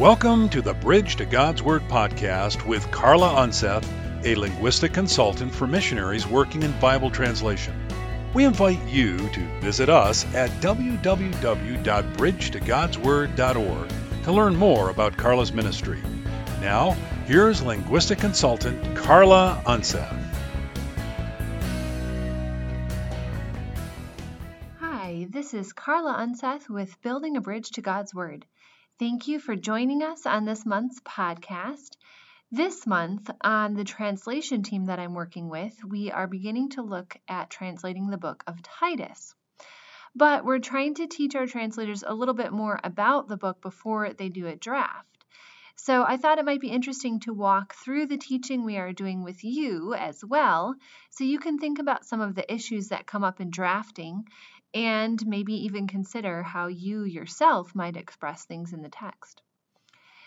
Welcome to the Bridge to God's Word podcast with Carla Unseth, a linguistic consultant for missionaries working in Bible translation. We invite you to visit us at www.bridgetogodsword.org to learn more about Carla's ministry. Now, here's linguistic consultant Carla Unseth. Hi, this is Carla Unseth with Building a Bridge to God's Word. Thank you for joining us on this month's podcast. This month, on the translation team that I'm working with, we are beginning to look at translating the book of Titus. But we're trying to teach our translators a little bit more about the book before they do a draft. So I thought it might be interesting to walk through the teaching we are doing with you as well, so you can think about some of the issues that come up in drafting and maybe even consider how you yourself might express things in the text.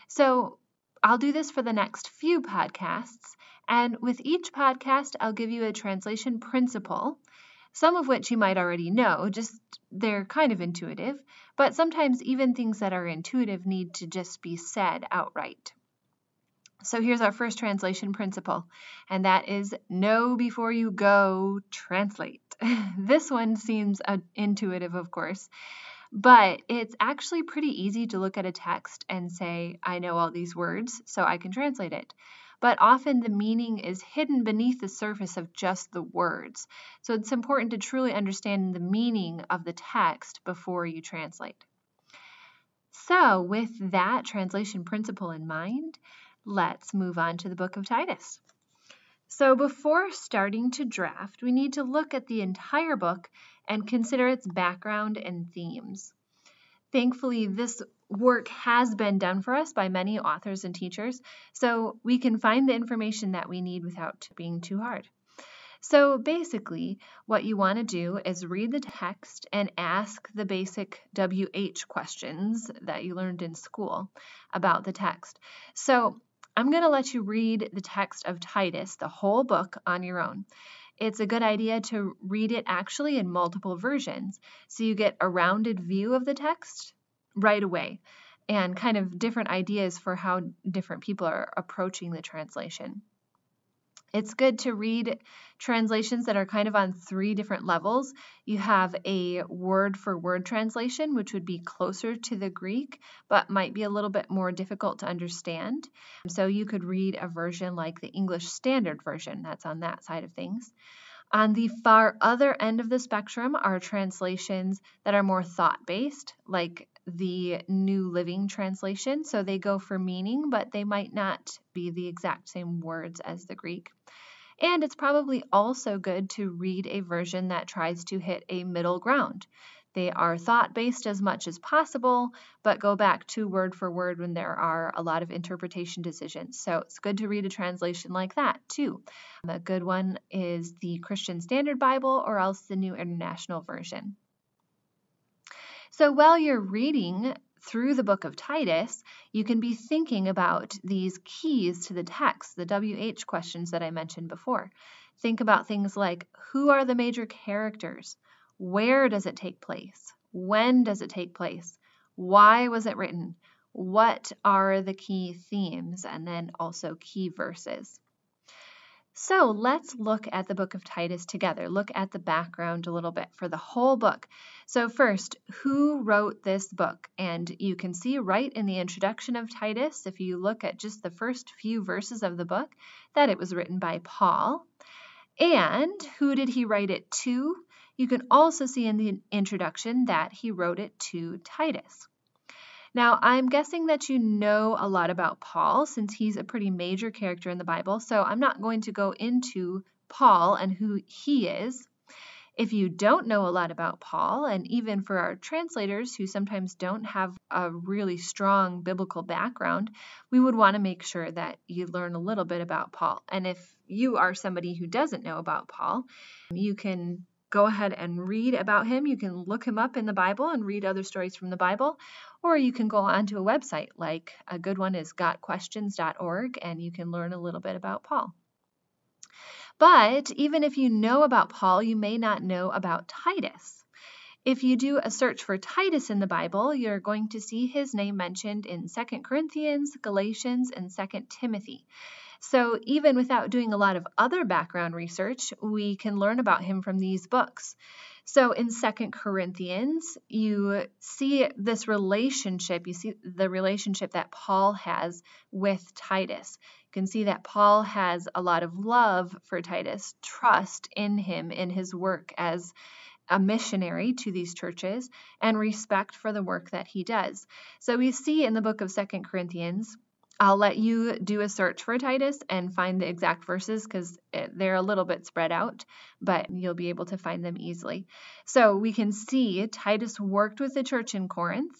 So, I'll do this for the next few podcasts, and with each podcast, I'll give you a translation principle, some of which you might already know, just they're kind of intuitive, but sometimes even things that are intuitive need to just be said outright. So here's our first translation principle, and that is know before you go, translate. this one seems uh, intuitive, of course, but it's actually pretty easy to look at a text and say, I know all these words, so I can translate it. But often the meaning is hidden beneath the surface of just the words. So it's important to truly understand the meaning of the text before you translate. So, with that translation principle in mind, let's move on to the book of Titus. So, before starting to draft, we need to look at the entire book and consider its background and themes. Thankfully, this work has been done for us by many authors and teachers, so we can find the information that we need without being too hard. So basically, what you want to do is read the text and ask the basic WH questions that you learned in school about the text. So I'm going to let you read the text of Titus, the whole book, on your own. It's a good idea to read it actually in multiple versions so you get a rounded view of the text right away and kind of different ideas for how different people are approaching the translation. It's good to read translations that are kind of on three different levels. You have a word for word translation, which would be closer to the Greek, but might be a little bit more difficult to understand. So you could read a version like the English Standard Version, that's on that side of things. On the far other end of the spectrum are translations that are more thought based, like the New Living Translation. So they go for meaning, but they might not be the exact same words as the Greek. And it's probably also good to read a version that tries to hit a middle ground. They are thought based as much as possible, but go back to word for word when there are a lot of interpretation decisions. So it's good to read a translation like that too. A good one is the Christian Standard Bible or else the New International Version. So while you're reading through the book of Titus, you can be thinking about these keys to the text, the WH questions that I mentioned before. Think about things like who are the major characters? Where does it take place? When does it take place? Why was it written? What are the key themes? And then also key verses. So let's look at the book of Titus together. Look at the background a little bit for the whole book. So, first, who wrote this book? And you can see right in the introduction of Titus, if you look at just the first few verses of the book, that it was written by Paul. And who did he write it to? You can also see in the introduction that he wrote it to Titus. Now, I'm guessing that you know a lot about Paul since he's a pretty major character in the Bible, so I'm not going to go into Paul and who he is. If you don't know a lot about Paul, and even for our translators who sometimes don't have a really strong biblical background, we would want to make sure that you learn a little bit about Paul. And if you are somebody who doesn't know about Paul, you can go ahead and read about him. You can look him up in the Bible and read other stories from the Bible, or you can go onto a website like a good one is gotquestions.org and you can learn a little bit about Paul. But even if you know about Paul, you may not know about Titus. If you do a search for Titus in the Bible, you're going to see his name mentioned in 2 Corinthians, Galatians, and 2 Timothy. So, even without doing a lot of other background research, we can learn about him from these books. So, in Second Corinthians, you see this relationship, you see the relationship that Paul has with Titus. You can see that Paul has a lot of love for Titus, trust in him in his work as a missionary to these churches and respect for the work that he does. So we see in the book of Second Corinthians I'll let you do a search for Titus and find the exact verses because eh, they're a little bit spread out, but you'll be able to find them easily. So we can see Titus worked with the church in Corinth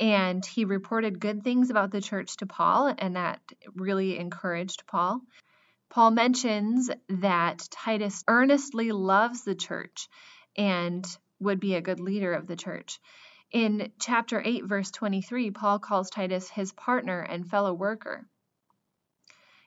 and he reported good things about the church to Paul, and that really encouraged Paul. Paul mentions that Titus earnestly loves the church and would be a good leader of the church. In chapter 8, verse 23, Paul calls Titus his partner and fellow worker.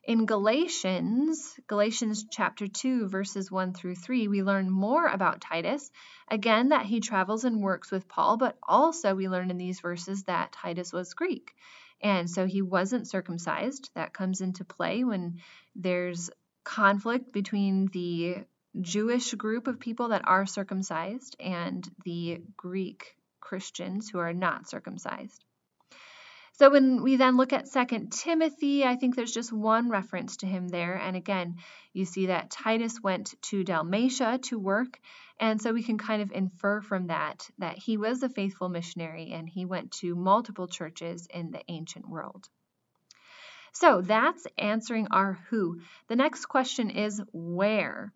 In Galatians, Galatians chapter 2, verses 1 through 3, we learn more about Titus. Again, that he travels and works with Paul, but also we learn in these verses that Titus was Greek. And so he wasn't circumcised. That comes into play when there's conflict between the Jewish group of people that are circumcised and the Greek Christians who are not circumcised. So when we then look at 2 Timothy, I think there's just one reference to him there. And again, you see that Titus went to Dalmatia to work. And so we can kind of infer from that that he was a faithful missionary and he went to multiple churches in the ancient world. So that's answering our who. The next question is where.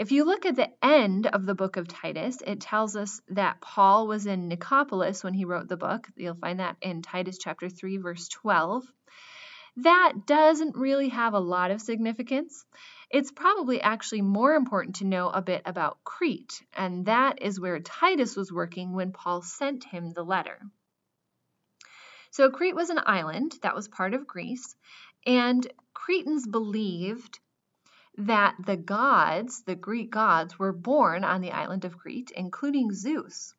If you look at the end of the book of Titus, it tells us that Paul was in Nicopolis when he wrote the book. You'll find that in Titus chapter 3, verse 12. That doesn't really have a lot of significance. It's probably actually more important to know a bit about Crete, and that is where Titus was working when Paul sent him the letter. So, Crete was an island that was part of Greece, and Cretans believed that the gods, the Greek gods, were born on the island of Crete, including Zeus.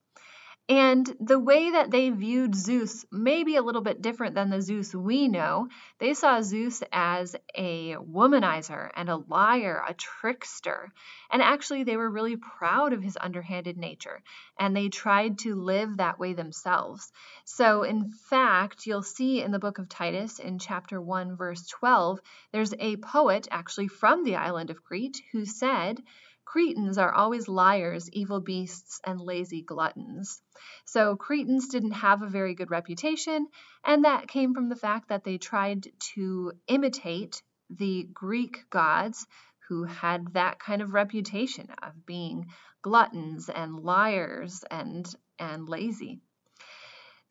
And the way that they viewed Zeus may be a little bit different than the Zeus we know. They saw Zeus as a womanizer and a liar, a trickster. And actually, they were really proud of his underhanded nature, and they tried to live that way themselves. So, in fact, you'll see in the book of Titus, in chapter 1, verse 12, there's a poet actually from the island of Crete who said, Cretans are always liars, evil beasts, and lazy gluttons. So Cretans didn't have a very good reputation, and that came from the fact that they tried to imitate the Greek gods who had that kind of reputation of being gluttons and liars and and lazy.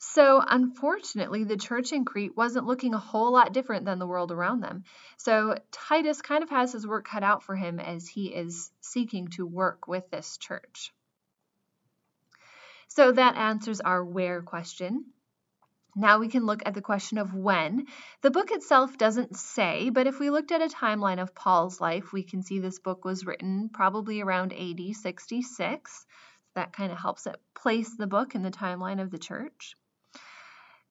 So, unfortunately, the church in Crete wasn't looking a whole lot different than the world around them. So, Titus kind of has his work cut out for him as he is seeking to work with this church. So, that answers our where question. Now we can look at the question of when. The book itself doesn't say, but if we looked at a timeline of Paul's life, we can see this book was written probably around AD 66. That kind of helps it place the book in the timeline of the church.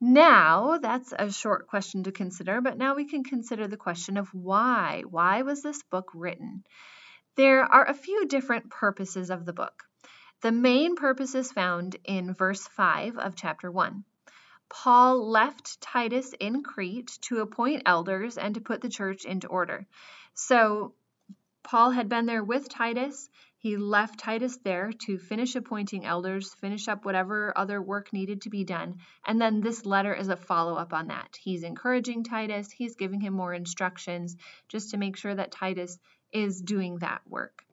Now, that's a short question to consider, but now we can consider the question of why. Why was this book written? There are a few different purposes of the book. The main purpose is found in verse 5 of chapter 1. Paul left Titus in Crete to appoint elders and to put the church into order. So, Paul had been there with Titus. He left Titus there to finish appointing elders, finish up whatever other work needed to be done. And then this letter is a follow up on that. He's encouraging Titus, he's giving him more instructions just to make sure that Titus is doing that work.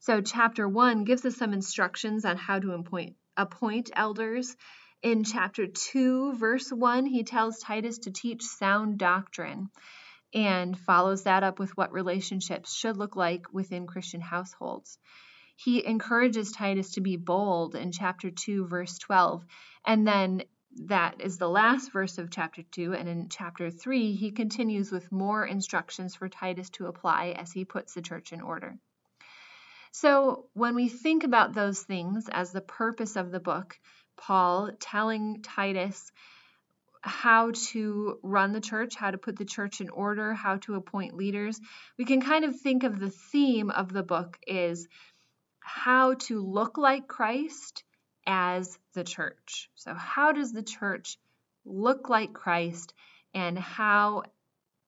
So, chapter 1 gives us some instructions on how to appoint, appoint elders. In chapter 2, verse 1, he tells Titus to teach sound doctrine and follows that up with what relationships should look like within Christian households. He encourages Titus to be bold in chapter 2, verse 12. And then that is the last verse of chapter 2. And in chapter 3, he continues with more instructions for Titus to apply as he puts the church in order. So, when we think about those things as the purpose of the book, Paul telling Titus how to run the church, how to put the church in order, how to appoint leaders, we can kind of think of the theme of the book is how to look like Christ as the church. So, how does the church look like Christ, and how,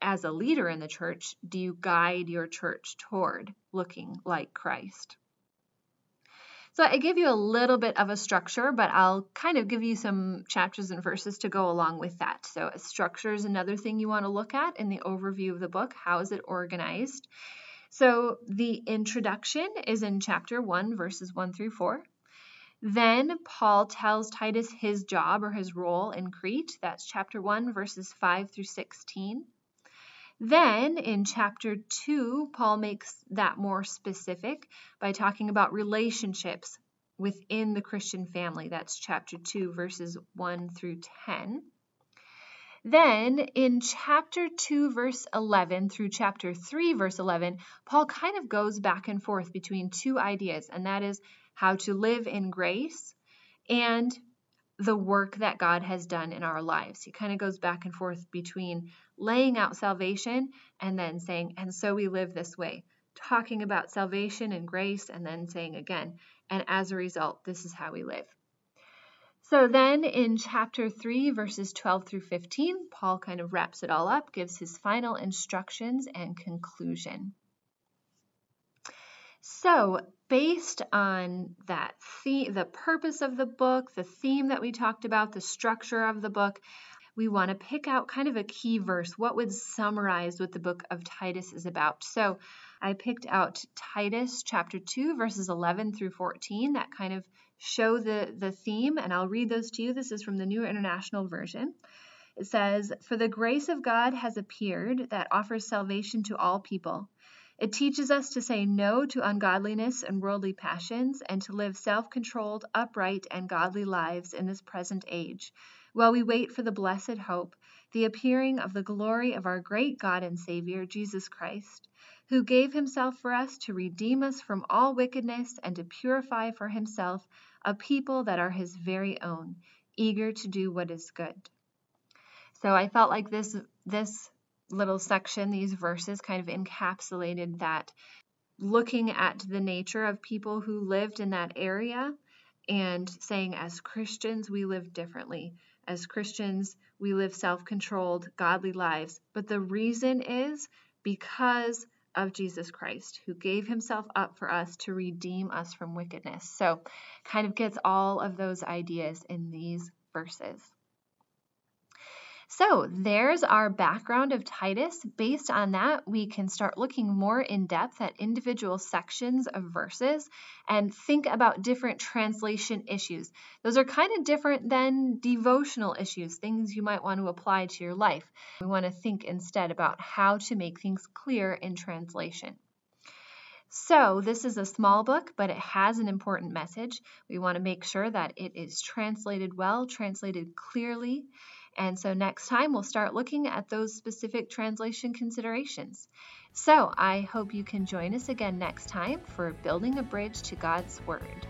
as a leader in the church, do you guide your church toward looking like Christ? So I give you a little bit of a structure, but I'll kind of give you some chapters and verses to go along with that. So a structure is another thing you want to look at in the overview of the book. How is it organized? So the introduction is in chapter 1, verses 1 through 4. Then Paul tells Titus his job or his role in Crete. That's chapter 1, verses 5 through 16. Then in chapter 2, Paul makes that more specific by talking about relationships within the Christian family. That's chapter 2, verses 1 through 10. Then in chapter 2, verse 11 through chapter 3, verse 11, Paul kind of goes back and forth between two ideas, and that is how to live in grace and the work that God has done in our lives. He kind of goes back and forth between laying out salvation and then saying, and so we live this way, talking about salvation and grace, and then saying again, and as a result, this is how we live. So then in chapter 3, verses 12 through 15, Paul kind of wraps it all up, gives his final instructions and conclusion. So, based on that theme, the purpose of the book, the theme that we talked about, the structure of the book, we want to pick out kind of a key verse. What would summarize what the book of Titus is about? So, I picked out Titus chapter 2, verses 11 through 14 that kind of show the, the theme, and I'll read those to you. This is from the New International Version. It says, For the grace of God has appeared that offers salvation to all people it teaches us to say no to ungodliness and worldly passions and to live self controlled, upright, and godly lives in this present age, while we wait for the blessed hope, the appearing of the glory of our great God and Savior, Jesus Christ, who gave himself for us to redeem us from all wickedness and to purify for himself a people that are his very own, eager to do what is good. So I felt like this this little section, these verses kind of encapsulated that looking at the nature of people who lived in that area and saying, as Christians, we live differently. As Christians, we live self controlled, godly lives. But the reason is because of Jesus Christ, who gave himself up for us to redeem us from wickedness. So, kind of gets all of those ideas in these verses. So there's our background of Titus. Based on that, we can start looking more in depth at individual sections of verses and think about different translation issues. Those are kind of different than devotional issues, things you might want to apply to your life. We want to think instead about how to make things clear in translation. So, this is a small book, but it has an important message. We want to make sure that it is translated well, translated clearly, and so next time we'll start looking at those specific translation considerations. So I hope you can join us again next time for Building a Bridge to God's Word.